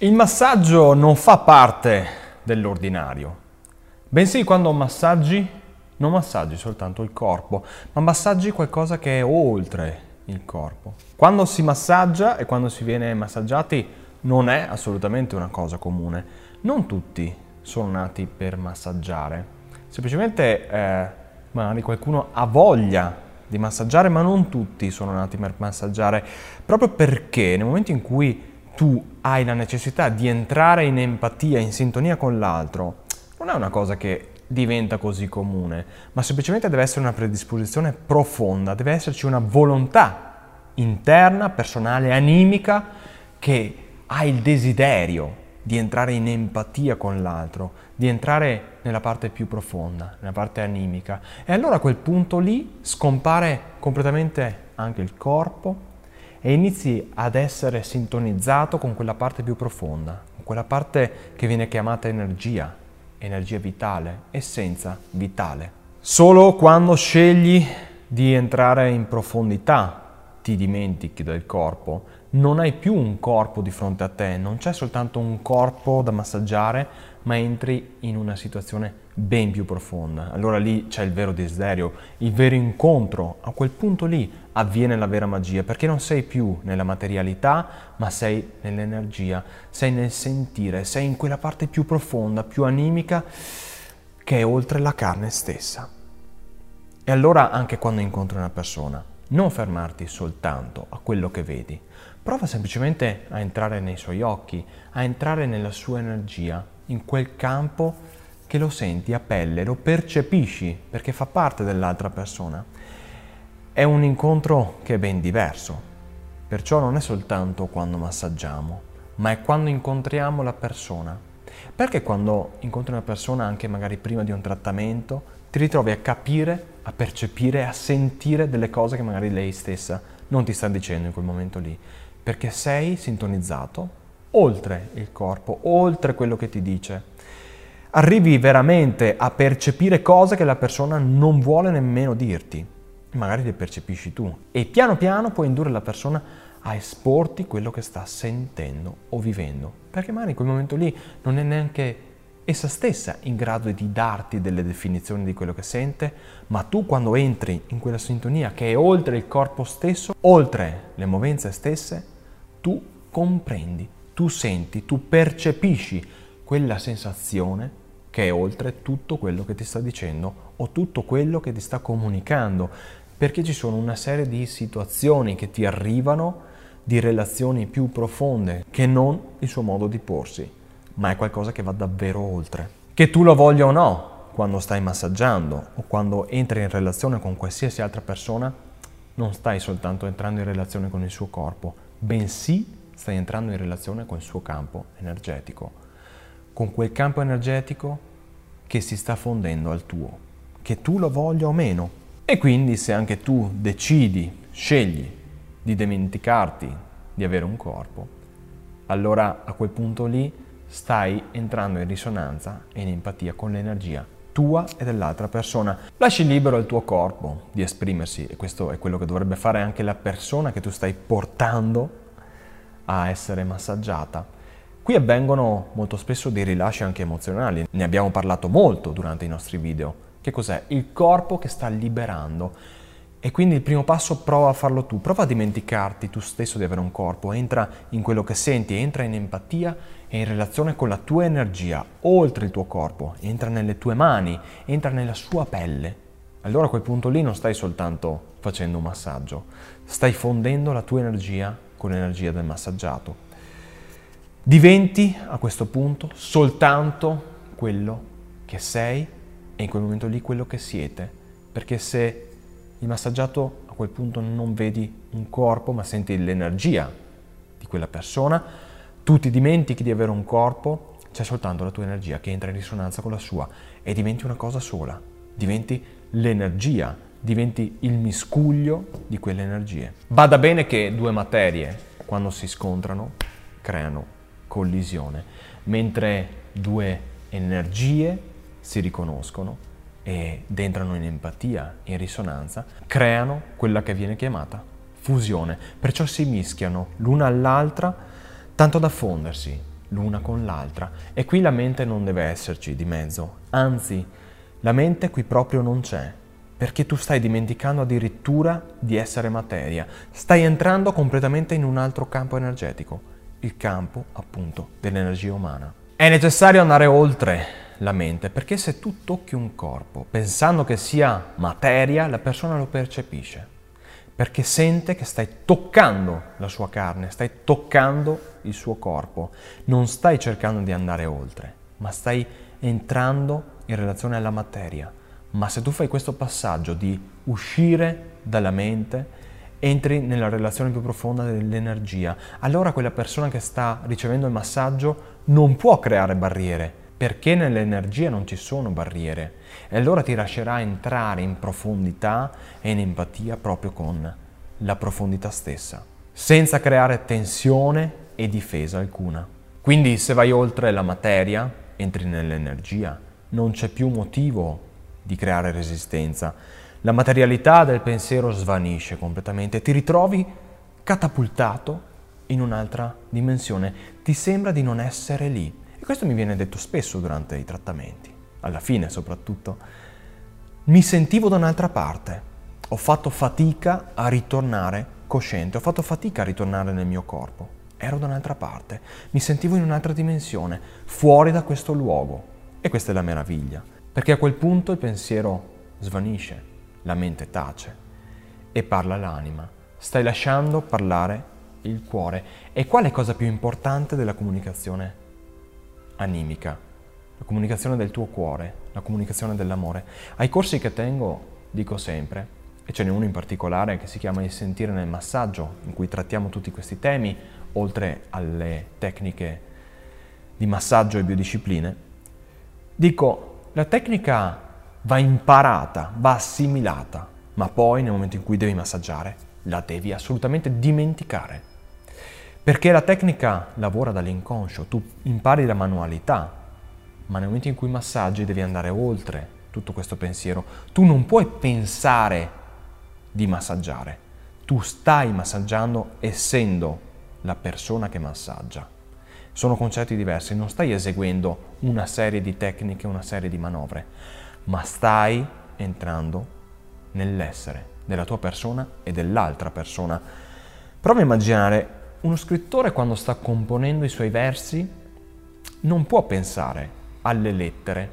Il massaggio non fa parte dell'ordinario, bensì quando massaggi non massaggi soltanto il corpo, ma massaggi qualcosa che è oltre il corpo. Quando si massaggia e quando si viene massaggiati non è assolutamente una cosa comune. Non tutti sono nati per massaggiare. Semplicemente eh, magari qualcuno ha voglia di massaggiare, ma non tutti sono nati per massaggiare, proprio perché nel momento in cui tu hai la necessità di entrare in empatia, in sintonia con l'altro, non è una cosa che diventa così comune, ma semplicemente deve essere una predisposizione profonda, deve esserci una volontà interna, personale, animica che ha il desiderio di entrare in empatia con l'altro, di entrare nella parte più profonda, nella parte animica. E allora a quel punto lì scompare completamente anche il corpo e inizi ad essere sintonizzato con quella parte più profonda, con quella parte che viene chiamata energia, energia vitale, essenza vitale. Solo quando scegli di entrare in profondità ti dimentichi del corpo, non hai più un corpo di fronte a te, non c'è soltanto un corpo da massaggiare, ma entri in una situazione ben più profonda. Allora lì c'è il vero desiderio, il vero incontro, a quel punto lì avviene la vera magia, perché non sei più nella materialità, ma sei nell'energia, sei nel sentire, sei in quella parte più profonda, più animica, che è oltre la carne stessa. E allora anche quando incontri una persona, non fermarti soltanto a quello che vedi, prova semplicemente a entrare nei suoi occhi, a entrare nella sua energia, in quel campo che lo senti a pelle, lo percepisci perché fa parte dell'altra persona. È un incontro che è ben diverso, perciò non è soltanto quando massaggiamo, ma è quando incontriamo la persona. Perché quando incontri una persona, anche magari prima di un trattamento, ti ritrovi a capire, a percepire, a sentire delle cose che magari lei stessa non ti sta dicendo in quel momento lì, perché sei sintonizzato oltre il corpo, oltre quello che ti dice. Arrivi veramente a percepire cose che la persona non vuole nemmeno dirti, magari le percepisci tu. E piano piano puoi indurre la persona a esporti quello che sta sentendo o vivendo, perché magari in quel momento lì non è neanche essa stessa in grado di darti delle definizioni di quello che sente, ma tu quando entri in quella sintonia che è oltre il corpo stesso, oltre le movenze stesse, tu comprendi, tu senti, tu percepisci quella sensazione che è oltre tutto quello che ti sta dicendo o tutto quello che ti sta comunicando, perché ci sono una serie di situazioni che ti arrivano, di relazioni più profonde che non il suo modo di porsi ma è qualcosa che va davvero oltre. Che tu lo voglia o no, quando stai massaggiando o quando entri in relazione con qualsiasi altra persona, non stai soltanto entrando in relazione con il suo corpo, bensì stai entrando in relazione con il suo campo energetico, con quel campo energetico che si sta fondendo al tuo, che tu lo voglia o meno. E quindi se anche tu decidi, scegli di dimenticarti di avere un corpo, allora a quel punto lì stai entrando in risonanza e in empatia con l'energia tua e dell'altra persona. Lasci libero il tuo corpo di esprimersi e questo è quello che dovrebbe fare anche la persona che tu stai portando a essere massaggiata. Qui avvengono molto spesso dei rilasci anche emozionali, ne abbiamo parlato molto durante i nostri video. Che cos'è? Il corpo che sta liberando, E quindi il primo passo prova a farlo tu, prova a dimenticarti tu stesso di avere un corpo, entra in quello che senti, entra in empatia e in relazione con la tua energia, oltre il tuo corpo, entra nelle tue mani, entra nella sua pelle. Allora a quel punto lì non stai soltanto facendo un massaggio, stai fondendo la tua energia con l'energia del massaggiato. Diventi a questo punto soltanto quello che sei e in quel momento lì quello che siete, perché se il massaggiato a quel punto non vedi un corpo ma senti l'energia di quella persona, tu ti dimentichi di avere un corpo, c'è soltanto la tua energia che entra in risonanza con la sua e diventi una cosa sola, diventi l'energia, diventi il miscuglio di quelle energie. Bada bene che due materie, quando si scontrano, creano collisione, mentre due energie si riconoscono ed entrano in empatia, in risonanza, creano quella che viene chiamata fusione. Perciò si mischiano l'una all'altra tanto da fondersi l'una con l'altra. E qui la mente non deve esserci di mezzo, anzi, la mente qui proprio non c'è, perché tu stai dimenticando addirittura di essere materia, stai entrando completamente in un altro campo energetico, il campo appunto dell'energia umana. È necessario andare oltre la mente, perché se tu tocchi un corpo pensando che sia materia, la persona lo percepisce, perché sente che stai toccando la sua carne, stai toccando il suo corpo, non stai cercando di andare oltre, ma stai entrando in relazione alla materia. Ma se tu fai questo passaggio di uscire dalla mente, entri nella relazione più profonda dell'energia, allora quella persona che sta ricevendo il massaggio non può creare barriere, perché nell'energia non ci sono barriere. E allora ti lascerà entrare in profondità e in empatia proprio con la profondità stessa, senza creare tensione e difesa alcuna. Quindi se vai oltre la materia, entri nell'energia, non c'è più motivo di creare resistenza. La materialità del pensiero svanisce completamente, ti ritrovi catapultato in un'altra dimensione, ti sembra di non essere lì questo mi viene detto spesso durante i trattamenti, alla fine soprattutto. Mi sentivo da un'altra parte, ho fatto fatica a ritornare cosciente, ho fatto fatica a ritornare nel mio corpo, ero da un'altra parte, mi sentivo in un'altra dimensione, fuori da questo luogo. E questa è la meraviglia, perché a quel punto il pensiero svanisce, la mente tace e parla l'anima. Stai lasciando parlare il cuore. E qual è cosa più importante della comunicazione animica, la comunicazione del tuo cuore, la comunicazione dell'amore. Ai corsi che tengo dico sempre, e ce n'è uno in particolare che si chiama Il sentire nel massaggio, in cui trattiamo tutti questi temi, oltre alle tecniche di massaggio e biodiscipline, dico, la tecnica va imparata, va assimilata, ma poi nel momento in cui devi massaggiare la devi assolutamente dimenticare. Perché la tecnica lavora dall'inconscio, tu impari la manualità, ma nel momento in cui massaggi devi andare oltre tutto questo pensiero. Tu non puoi pensare di massaggiare, tu stai massaggiando essendo la persona che massaggia. Sono concetti diversi, non stai eseguendo una serie di tecniche, una serie di manovre, ma stai entrando nell'essere della tua persona e dell'altra persona. Prova a immaginare uno scrittore quando sta componendo i suoi versi non può pensare alle lettere,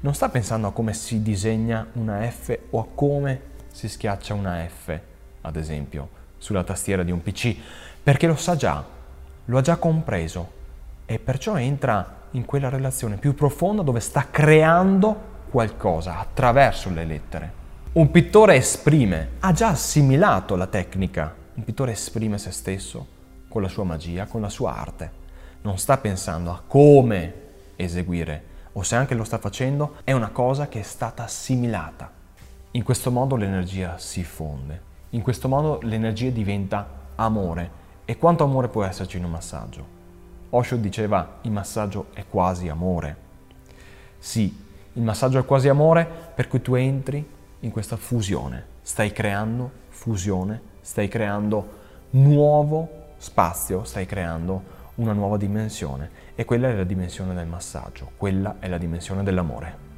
non sta pensando a come si disegna una F o a come si schiaccia una F, ad esempio, sulla tastiera di un PC, perché lo sa già, lo ha già compreso e perciò entra in quella relazione più profonda dove sta creando qualcosa attraverso le lettere. Un pittore esprime, ha già assimilato la tecnica, un pittore esprime se stesso con la sua magia, con la sua arte. Non sta pensando a come eseguire o se anche lo sta facendo, è una cosa che è stata assimilata. In questo modo l'energia si fonde, in questo modo l'energia diventa amore. E quanto amore può esserci in un massaggio? Osho diceva il massaggio è quasi amore. Sì, il massaggio è quasi amore per cui tu entri in questa fusione, stai creando fusione, stai creando nuovo spazio stai creando una nuova dimensione e quella è la dimensione del massaggio, quella è la dimensione dell'amore.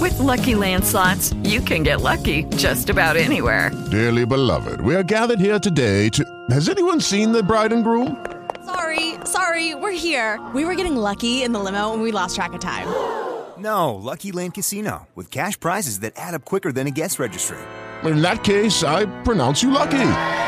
With Lucky Land slots, you can get lucky just about anywhere. Dearly beloved, we are gathered here today to. Has anyone seen the bride and groom? Sorry, sorry, we're here. We were getting lucky in the limo and we lost track of time. No, Lucky Land Casino, with cash prizes that add up quicker than a guest registry. In that case, I pronounce you lucky.